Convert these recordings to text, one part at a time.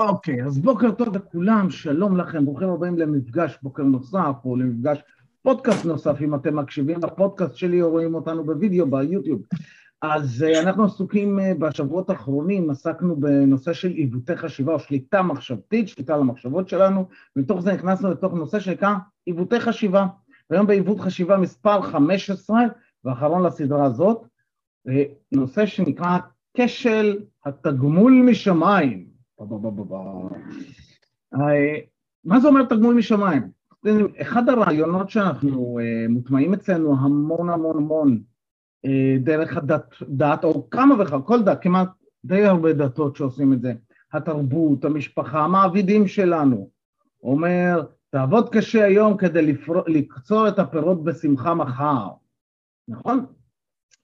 אוקיי, אז בוקר טוב לכולם, שלום לכם, ברוכים הבאים למפגש בוקר נוסף, או למפגש פודקאסט נוסף, אם אתם מקשיבים לפודקאסט שלי או רואים אותנו בווידאו ביוטיוב. אז uh, אנחנו עסוקים uh, בשבועות האחרונים, עסקנו בנושא של עיוותי חשיבה או שליטה מחשבתית, שליטה על המחשבות שלנו, ומתוך זה נכנסנו לתוך נושא שנקרא עיוותי חשיבה. והיום בעיוות חשיבה מספר 15, ואחרון לסדרה הזאת, uh, נושא שנקרא כשל התגמול משמיים. מה זה אומר תגמול משמיים? אחד הרעיונות שאנחנו מוטמעים אצלנו המון המון המון דרך הדת, דת, או כמה וכמה, כל דת, כמעט די הרבה דתות שעושים את זה, התרבות, המשפחה, המעבידים שלנו, אומר, תעבוד קשה היום כדי לפר... לקצור את הפירות בשמחה מחר, נכון?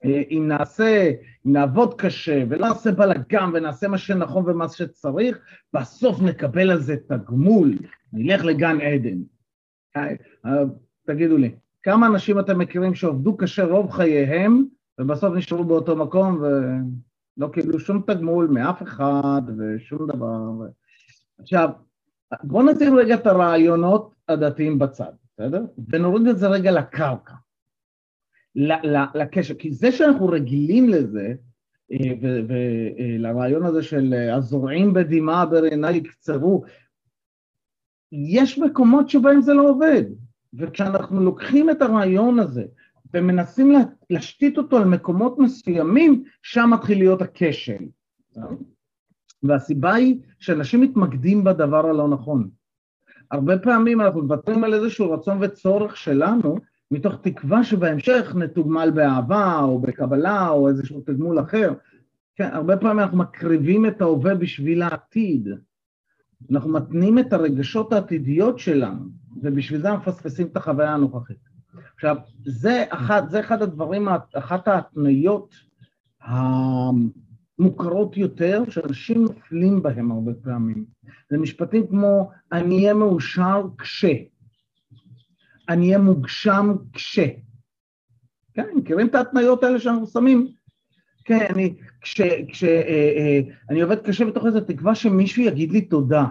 אם נעשה, אם נעבוד קשה ולא נעשה בלאגן ונעשה מה שנכון ומה שצריך, בסוף נקבל על זה תגמול, נלך לגן עדן. תגידו לי, כמה אנשים אתם מכירים שעובדו קשה רוב חייהם ובסוף נשארו באותו מקום ולא קיבלו שום תגמול מאף אחד ושום דבר. עכשיו, בואו נשים רגע את הרעיונות הדתיים בצד, בסדר? ונוריד את זה רגע לקרקע. לקשר, כי זה שאנחנו רגילים לזה, אה, ולרעיון הזה של אה, הזורעים בדמעה בעיניי יקצרו, יש מקומות שבהם זה לא עובד, וכשאנחנו לוקחים את הרעיון הזה ומנסים להשתית אותו על מקומות מסוימים, שם מתחיל להיות הכשל. והסיבה היא שאנשים מתמקדים בדבר הלא נכון. הרבה פעמים אנחנו מוותרים על איזשהו רצון וצורך שלנו, מתוך תקווה שבהמשך נתוגמל באהבה או בקבלה או איזשהו תגמול אחר. כן, הרבה פעמים אנחנו מקריבים את ההווה בשביל העתיד. אנחנו מתנים את הרגשות העתידיות שלנו, ובשביל זה מפספסים את החוויה הנוכחית. עכשיו, זה אחד, זה אחד הדברים, אחת ההתניות המוכרות יותר, שאנשים נופלים בהם הרבה פעמים. זה משפטים כמו, אני אהיה מאושר כש. אני אהיה מוגשם כש. כן, מכירים את ההתניות האלה שאנחנו שמים? כן, אני, כש, כש, אה, אה, אני עובד קשה בתוך איזו תקווה שמישהו יגיד לי תודה.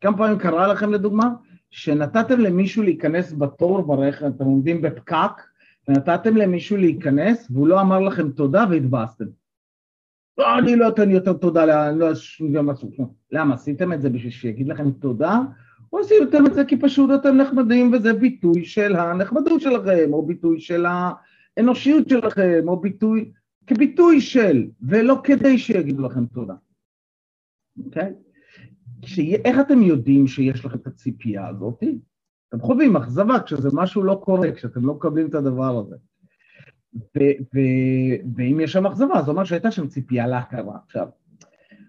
כמה פעמים קרה לכם לדוגמה? שנתתם למישהו להיכנס בתור ברכב, אתם עומדים בפקק, ונתתם למישהו להיכנס והוא לא אמר לכם תודה והתבאסתם. לא, אני לא אתן יותר תודה, לא גם. למה? עשיתם את זה בשביל שיגיד לכם תודה? או עשיתם את זה כי פשוט אתם נחמדים וזה ביטוי של הנחמדות שלכם, או ביטוי של האנושיות שלכם, או ביטוי, כביטוי של, ולא כדי שיגידו לכם תודה. אוקיי? Okay? איך אתם יודעים שיש לכם את הציפייה הזאת? אתם חווים אכזבה כשזה משהו לא קורה, כשאתם לא מקבלים את הדבר הזה. ואם יש שם אכזבה, זה אומר שהייתה שם ציפייה להכרה. עכשיו,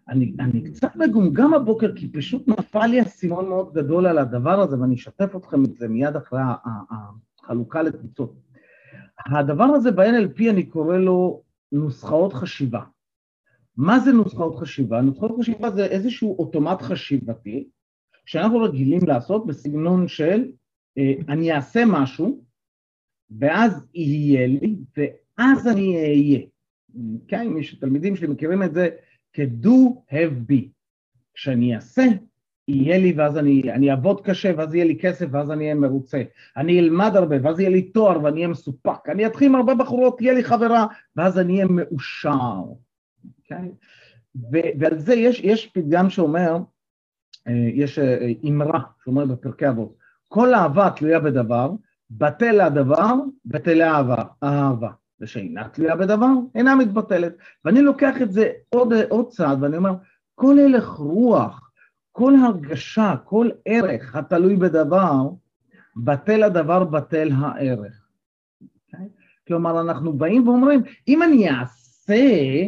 אני, אני קצת מגומגם הבוקר, כי פשוט נפל לי אסימון מאוד גדול על הדבר הזה, ואני אשתף אתכם את זה מיד אחרי החלוקה לקבוצות. הדבר הזה ב-NLP אני קורא לו נוסחאות חשיבה. מה זה נוסחאות חשיבה? נוסחאות חשיבה זה איזשהו אוטומט חשיבתי שאנחנו רגילים לעשות בסגנון של אה, אני אעשה משהו, ואז יהיה לי, ואז אני אהיה. כן, מי שתלמידים שלי מכירים את זה, כ-do have be. כשאני אעשה, יהיה לי ואז אני, אני אעבוד קשה ואז יהיה לי כסף ואז אני אהיה מרוצה. אני אלמד הרבה ואז יהיה לי תואר ואני אהיה מסופק. אני אתחיל עם הרבה בחורות, יהיה לי חברה ואז אני אהיה מאושר. Okay? אוקיי? ועל זה יש, יש פתגם שאומר, אה, יש אה, אמרה שאומרת בפרקי אבות, כל אהבה תלויה בדבר, בטל הדבר, בטלה האהבה. ושאינה תלויה בדבר, אינה מתבטלת. ואני לוקח את זה עוד, עוד צעד, ואני אומר, כל הלך רוח, כל הרגשה, כל ערך התלוי בדבר, בטל הדבר, בטל הערך. Okay? אוקיי? כלומר, אנחנו באים ואומרים, אם אני אעשה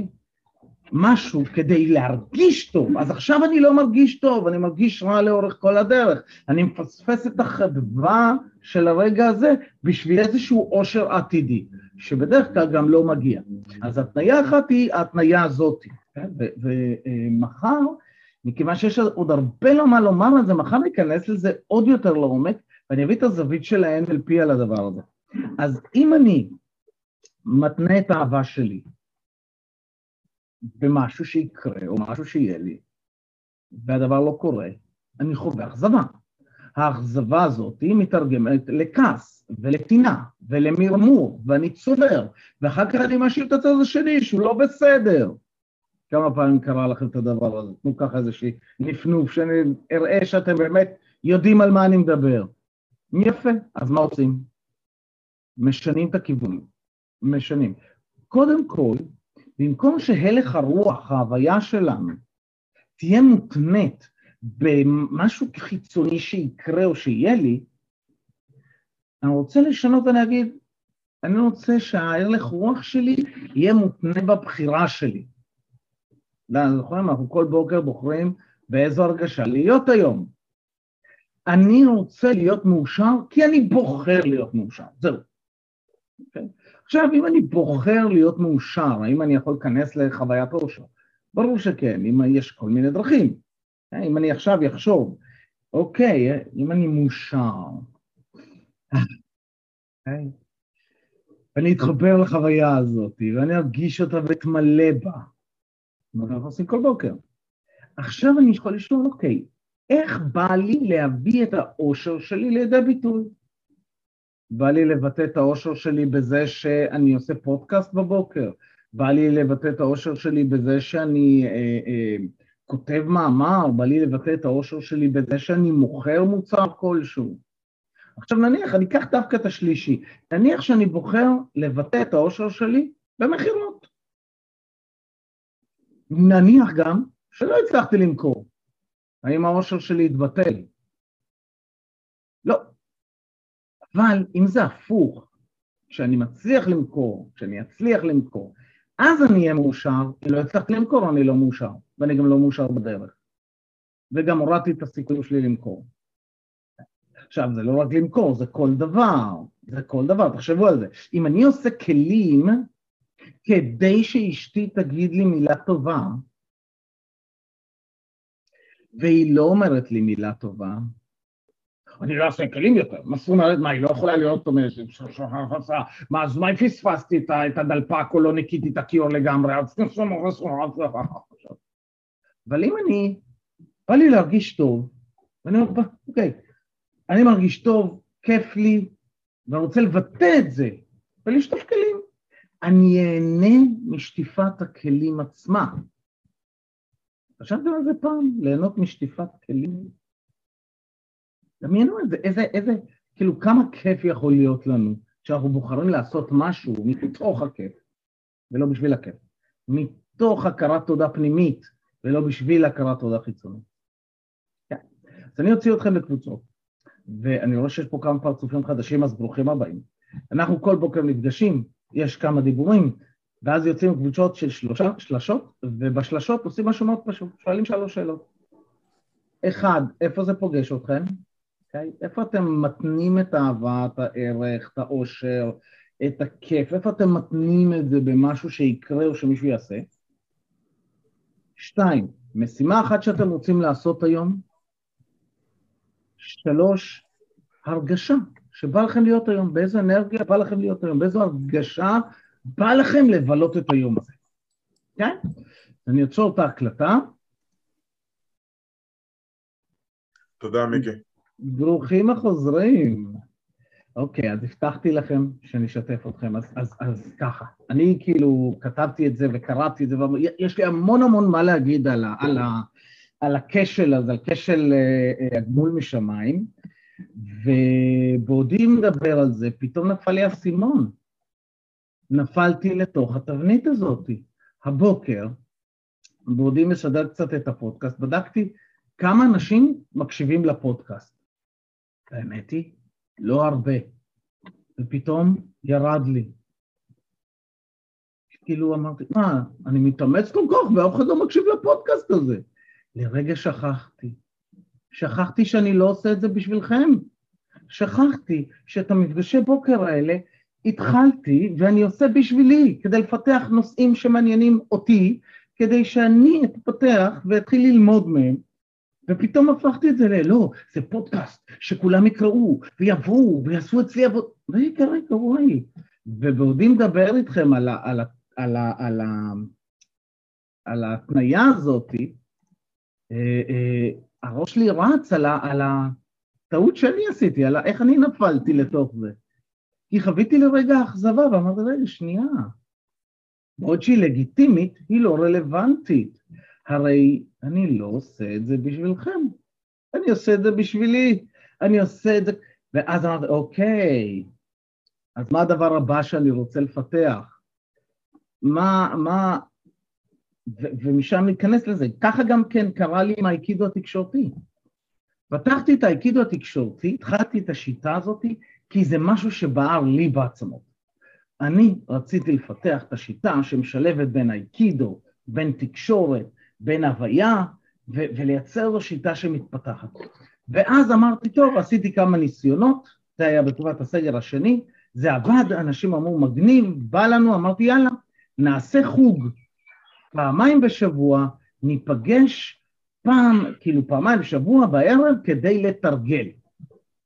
משהו כדי להרגיש טוב, אז עכשיו אני לא מרגיש טוב, אני מרגיש רע לאורך כל הדרך. אני מפספס את החדווה של הרגע הזה בשביל איזשהו עושר עתידי, שבדרך כלל גם לא מגיע. אז התניה אחת היא ההתניה הזאת. כן? ומחר, מכיוון שיש עוד הרבה לא מה לומר על זה, מחר ניכנס לזה עוד יותר לעומק, ואני אביא את הזווית של ה-NLP על הדבר הזה. אז אם אני מתנה את האהבה שלי במשהו שיקרה או משהו שיהיה לי, והדבר לא קורה, אני חווה אכזבה. האכזבה הזאת היא מתרגמת לכעס ולטינה ולמרמור, ואני צובר, ואחר כך אני מאשים את הצד השני שהוא לא בסדר. כמה פעמים קרה לכם את הדבר הזה? תנו ככה איזושהי נפנוף, שאני אראה שאתם באמת יודעים על מה אני מדבר. יפה, אז מה עושים? משנים את הכיוון, משנים. קודם כל, במקום שהלך הרוח, ההוויה שלנו, תהיה מותנית במשהו חיצוני שיקרה או שיהיה לי, אני רוצה לשנות ואני אגיד, אני רוצה שההלך רוח שלי יהיה מותנה בבחירה שלי. זוכרים, אנחנו כל בוקר בוחרים באיזו הרגשה להיות היום. אני רוצה להיות מאושר כי אני בוחר להיות מאושר, זהו. Okay. אוקיי? עכשיו, אם אני בוחר להיות מאושר, האם אני יכול להיכנס לחוויית אושר? ברור שכן, אם יש כל מיני דרכים. Okay. אם אני עכשיו אחשוב, אוקיי, אם אני מאושר, okay. ואני אתחבר לחוויה הזאת, ואני ארגיש אותה ואתמלא בה, מה אנחנו עושים כל בוקר. עכשיו אני יכול לשאול, אוקיי, איך בא לי להביא את האושר שלי לידי ביטוי? בא לי לבטא את האושר שלי בזה שאני עושה פודקאסט בבוקר, בא לי לבטא את האושר שלי בזה שאני אה, אה, כותב מאמר, בא לי לבטא את האושר שלי בזה שאני מוכר מוצר כלשהו. עכשיו נניח, אני אקח דווקא את השלישי, נניח שאני בוחר לבטא את האושר שלי במכירות. נניח גם שלא הצלחתי למכור. האם העושר שלי יתבטל? לא. אבל אם זה הפוך, כשאני מצליח למכור, כשאני אצליח למכור, אז אני אהיה מאושר, כי לא הצלחתי למכור, אני לא מאושר, ואני גם לא מאושר בדרך. וגם הורדתי את הסיכויים שלי למכור. עכשיו, זה לא רק למכור, זה כל דבר, זה כל דבר, תחשבו על זה. אם אני עושה כלים כדי שאשתי תגיד לי מילה טובה, והיא לא אומרת לי מילה טובה, אני לא אעשה כלים יותר. מה זאת אומרת, מה, היא לא יכולה להיות אומרת, מה, אז מה אם פספסתי את הדלפק או לא ניקיתי את הכיור לגמרי, אז אבל אם אני, בא לי להרגיש טוב, ואני אומר, אוקיי, אני מרגיש טוב, כיף לי, ואני רוצה לבטא את זה, ולשטוף כלים. אני אהנה משטיפת הכלים עצמה. חשבתם על זה פעם? ליהנות משטיפת כלים? דמיינו את זה, איזה, איזה, כאילו כמה כיף יכול להיות לנו כשאנחנו בוחרים לעשות משהו מתוך הכיף, ולא בשביל הכיף, מתוך הכרת תודה פנימית, ולא בשביל הכרת תודה חיצונית. כן. אז אני אוציא אתכם לקבוצות, ואני רואה שיש פה כמה פרצופים חדשים, אז ברוכים הבאים. אנחנו כל בוקר נפגשים, יש כמה דיבורים, ואז יוצאים קבוצות של שלושה, שלשות, ובשלשות עושים משהו מאוד פשוט, שואלים שלוש שאלות. אחד, איפה זה פוגש אתכם? אוקיי? איפה אתם מתנים את האהבה, את הערך, את העושר, את הכיף? איפה אתם מתנים את זה במשהו שיקרה או שמישהו יעשה? שתיים, משימה אחת שאתם רוצים לעשות היום. שלוש, הרגשה שבא לכם להיות היום, באיזו אנרגיה בא לכם להיות היום, באיזו הרגשה בא לכם לבלות את היום הזה, כן? אני אעצור את ההקלטה. תודה, מיקי. ברוכים החוזרים. אוקיי, אז הבטחתי לכם שאני אשתף אתכם, אז, אז, אז ככה, אני כאילו כתבתי את זה וקראתי את זה, ויש לי המון המון מה להגיד על, ה, על, ה, על הכשל הזה, על כשל uh, הגמול משמיים, ובעודי מדבר על זה, פתאום נפל לי האסימון. נפלתי לתוך התבנית הזאת. הבוקר, בעודי משדר קצת את הפודקאסט, בדקתי כמה אנשים מקשיבים לפודקאסט. האמת היא, לא הרבה. ופתאום ירד לי. כאילו אמרתי, מה, אני מתאמץ כל כך ואף אחד לא מקשיב לפודקאסט הזה. לרגע שכחתי. שכחתי שאני לא עושה את זה בשבילכם. שכחתי שאת המפגשי בוקר האלה התחלתי ואני עושה בשבילי, כדי לפתח נושאים שמעניינים אותי, כדי שאני אתפתח ואתחיל ללמוד מהם, ופתאום הפכתי את זה ל... לא, זה פודקאסט שכולם יקראו ויבואו ויעשו אצלי עבוד... רגע, רגע, וואי. ובעודי מדבר איתכם על, ה, על, ה, על, ה, על, ה, על ההתניה הזאת, אה, אה, הראש שלי רץ על, ה, על הטעות שאני עשיתי, על איך אני נפלתי לתוך זה. כי חוויתי לרגע אכזבה ואמרתי, רגע, שנייה. בעוד שהיא לגיטימית, היא לא רלוונטית. הרי אני לא עושה את זה בשבילכם, אני עושה את זה בשבילי, אני עושה את זה... ואז אמרתי, אוקיי, אז מה הדבר הבא שאני רוצה לפתח? מה, מה, ו- ומשם ניכנס לזה. ככה גם כן קרה לי עם האיקידו התקשורתי. פתחתי את האיקידו התקשורתי, התחלתי את השיטה הזאת, כי זה משהו שבער לי בעצמות. אני רציתי לפתח את השיטה שמשלבת בין האיקידו, בין תקשורת, בין הוויה, ו- ולייצר לו שיטה שמתפתחת. ואז אמרתי, טוב, עשיתי כמה ניסיונות, זה היה בתקופת הסגר השני, זה עבד, אנשים אמרו, מגניב, בא לנו, אמרתי, יאללה, נעשה חוג פעמיים בשבוע, ניפגש פעם, כאילו פעמיים בשבוע בערב כדי לתרגל.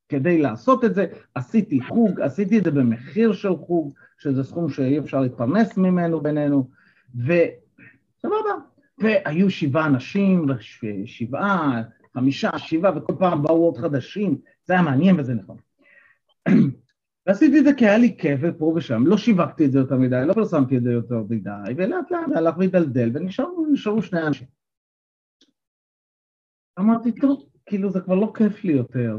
כדי לעשות את זה, עשיתי חוג, עשיתי את זה במחיר של חוג, שזה סכום שאי אפשר להתפרנס ממנו בינינו, וסבבה. והיו שבעה אנשים, שבעה, חמישה, שבעה, וכל פעם באו עוד חדשים, זה היה מעניין וזה נכון. ועשיתי את זה כי היה לי כיף ופה ושם, לא שיווקתי את זה יותר מדי, לא פרסמתי את זה יותר מדי, ולאט לאט הלך והידלדל, ונשארו שני אנשים. אמרתי, טוב, כאילו זה כבר לא כיף לי יותר.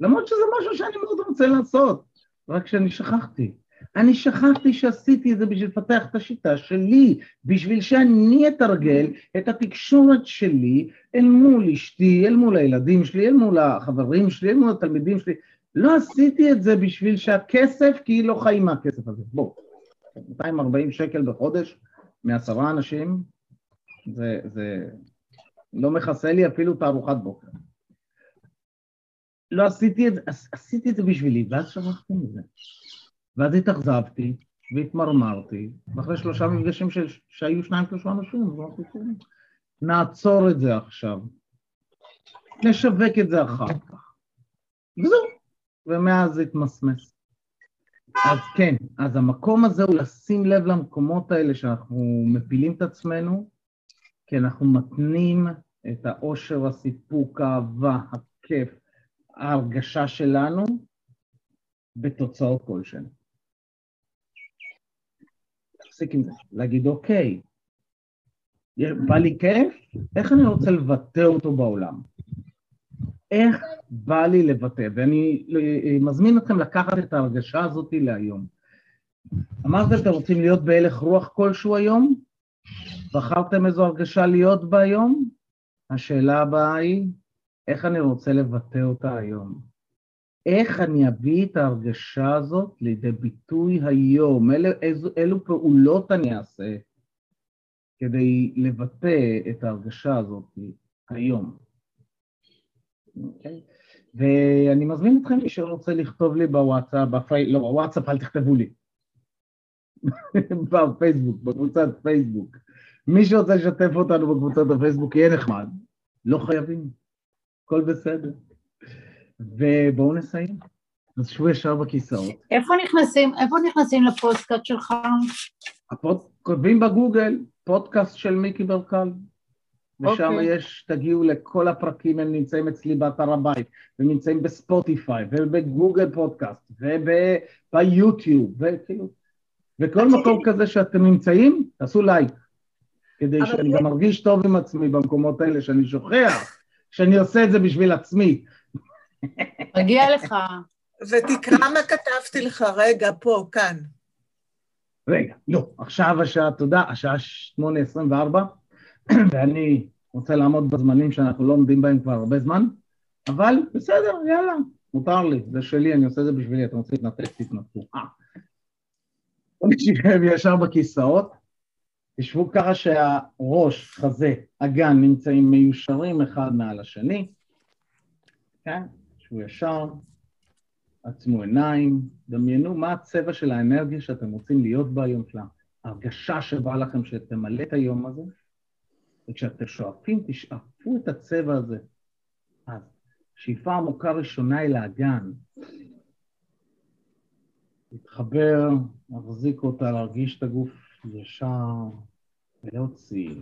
למרות שזה משהו שאני מאוד רוצה לעשות, רק שאני שכחתי. אני שכחתי שעשיתי את זה בשביל לפתח את השיטה שלי, בשביל שאני אתרגל את התקשורת שלי אל מול אשתי, אל מול הילדים שלי, אל מול החברים שלי, אל מול התלמידים שלי. לא עשיתי את זה בשביל שהכסף, כי לא חיים מהכסף הזה. בואו, 240 שקל בחודש מעשרה אנשים, זה, זה לא מכסה לי אפילו תערוכת בוקר. לא עשיתי את זה, עשיתי את זה בשבילי, ואז שכחתי מזה. ואז התאכזבתי והתמרמרתי, ואחרי שלושה מפגשים ש... שהיו שניים שלושה אנשים, נעצור את זה עכשיו, נשווק את זה אחר כך. וזהו, ומאז זה התמסמס. אז כן, אז המקום הזה הוא לשים לב למקומות האלה שאנחנו מפילים את עצמנו, כי אנחנו מתנים את העושר, הסיפוק, האהבה, הכיף, ההרגשה שלנו בתוצאות כלשהן. להפסיק עם זה, להגיד אוקיי, בא לי כיף, איך אני רוצה לבטא אותו בעולם? איך בא לי לבטא? ואני אה, מזמין אתכם לקחת את ההרגשה הזאת להיום. אמרתם שאתם רוצים להיות בהלך רוח כלשהו היום? בחרתם איזו הרגשה להיות בה היום? השאלה הבאה היא, איך אני רוצה לבטא אותה היום? איך אני אביא את ההרגשה הזאת לידי ביטוי היום? אילו, איזו, אילו פעולות אני אעשה כדי לבטא את ההרגשה הזאת היום? Okay. אוקיי? ואני מזמין אתכם, מי שרוצה לכתוב לי בוואטסאפ, בפי... לא, בוואטסאפ אל תכתבו לי. בפייסבוק, בקבוצת פייסבוק. מי שרוצה לשתף אותנו בקבוצת הפייסבוק יהיה נחמד. לא חייבים, הכל בסדר. ובואו נסיים. אז שבו ישר בכיסאות. איפה נכנסים, איפה נכנסים לפודקאסט שלך? הפוד... כותבים בגוגל, פודקאסט של מיקי ברקל. ושם okay. אוקיי. יש, תגיעו לכל הפרקים, הם נמצאים אצלי באתר הבית, הם נמצאים בספוטיפיי, ובגוגל פודקאסט, וביוטיוב, וכאילו, וכל מקום כזה שאתם נמצאים, תעשו לייק, כדי שאני גם מרגיש טוב עם עצמי במקומות האלה, שאני שוכח, שאני עושה את זה בשביל עצמי. מגיע לך. ותקרא מה כתבתי לך רגע, פה, כאן. רגע, לא, עכשיו השעה, תודה, השעה 8.24, ואני רוצה לעמוד בזמנים שאנחנו לא עומדים בהם כבר הרבה זמן, אבל בסדר, יאללה, מותר לי, זה שלי, אני עושה את זה בשבילי, אתם רוצים להתנתק, תתנתקו. אה. בוא נשב ישר בכיסאות, תשבו ככה שהראש, חזה, אגן, נמצאים מיושרים אחד מעל השני, כן? תשבו ישר, עצמו עיניים, דמיינו מה הצבע של האנרגיה שאתם רוצים להיות בה היום, של ההרגשה שבאה לכם שתמלא את היום הזה, וכשאתם שואפים, תשאפו את הצבע הזה. אז שאיפה עמוקה ראשונה היא לאגן. להתחבר, להחזיק אותה, להרגיש את הגוף ישר ולהוציא.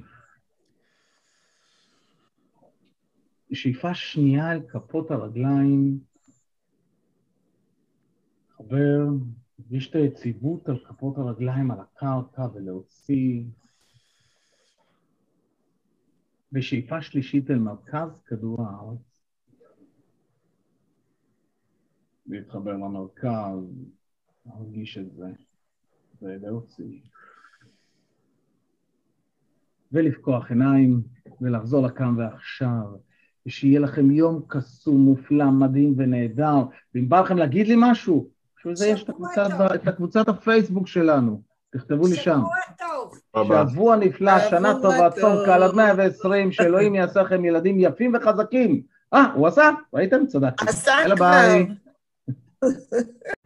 שאיפה שנייה אל כפות הרגליים, חבר, להרגיש את היציבות על כפות הרגליים, על הקרקע, ולהוציא. ושאיפה שלישית אל מרכז כדור הארץ. להתחבר למרכז, להרגיש את זה, ולהוציא. ולפקוח עיניים, ולחזור לכאן ועכשיו, ושיהיה לכם יום קסום, מופלא, מדהים ונהדר. ואם בא לכם להגיד לי משהו, בשביל זה יש את הקבוצת, את הקבוצת הפייסבוק שלנו, תכתבו לי שם. שבוע טוב. ביי. שבוע נפלא, שנה טובה, צום. קל עד 120, שאלוהים יעשה לכם ילדים יפים וחזקים. אה, הוא עשה? ראיתם? צדקתי. עשה יאללה ביי. כבר.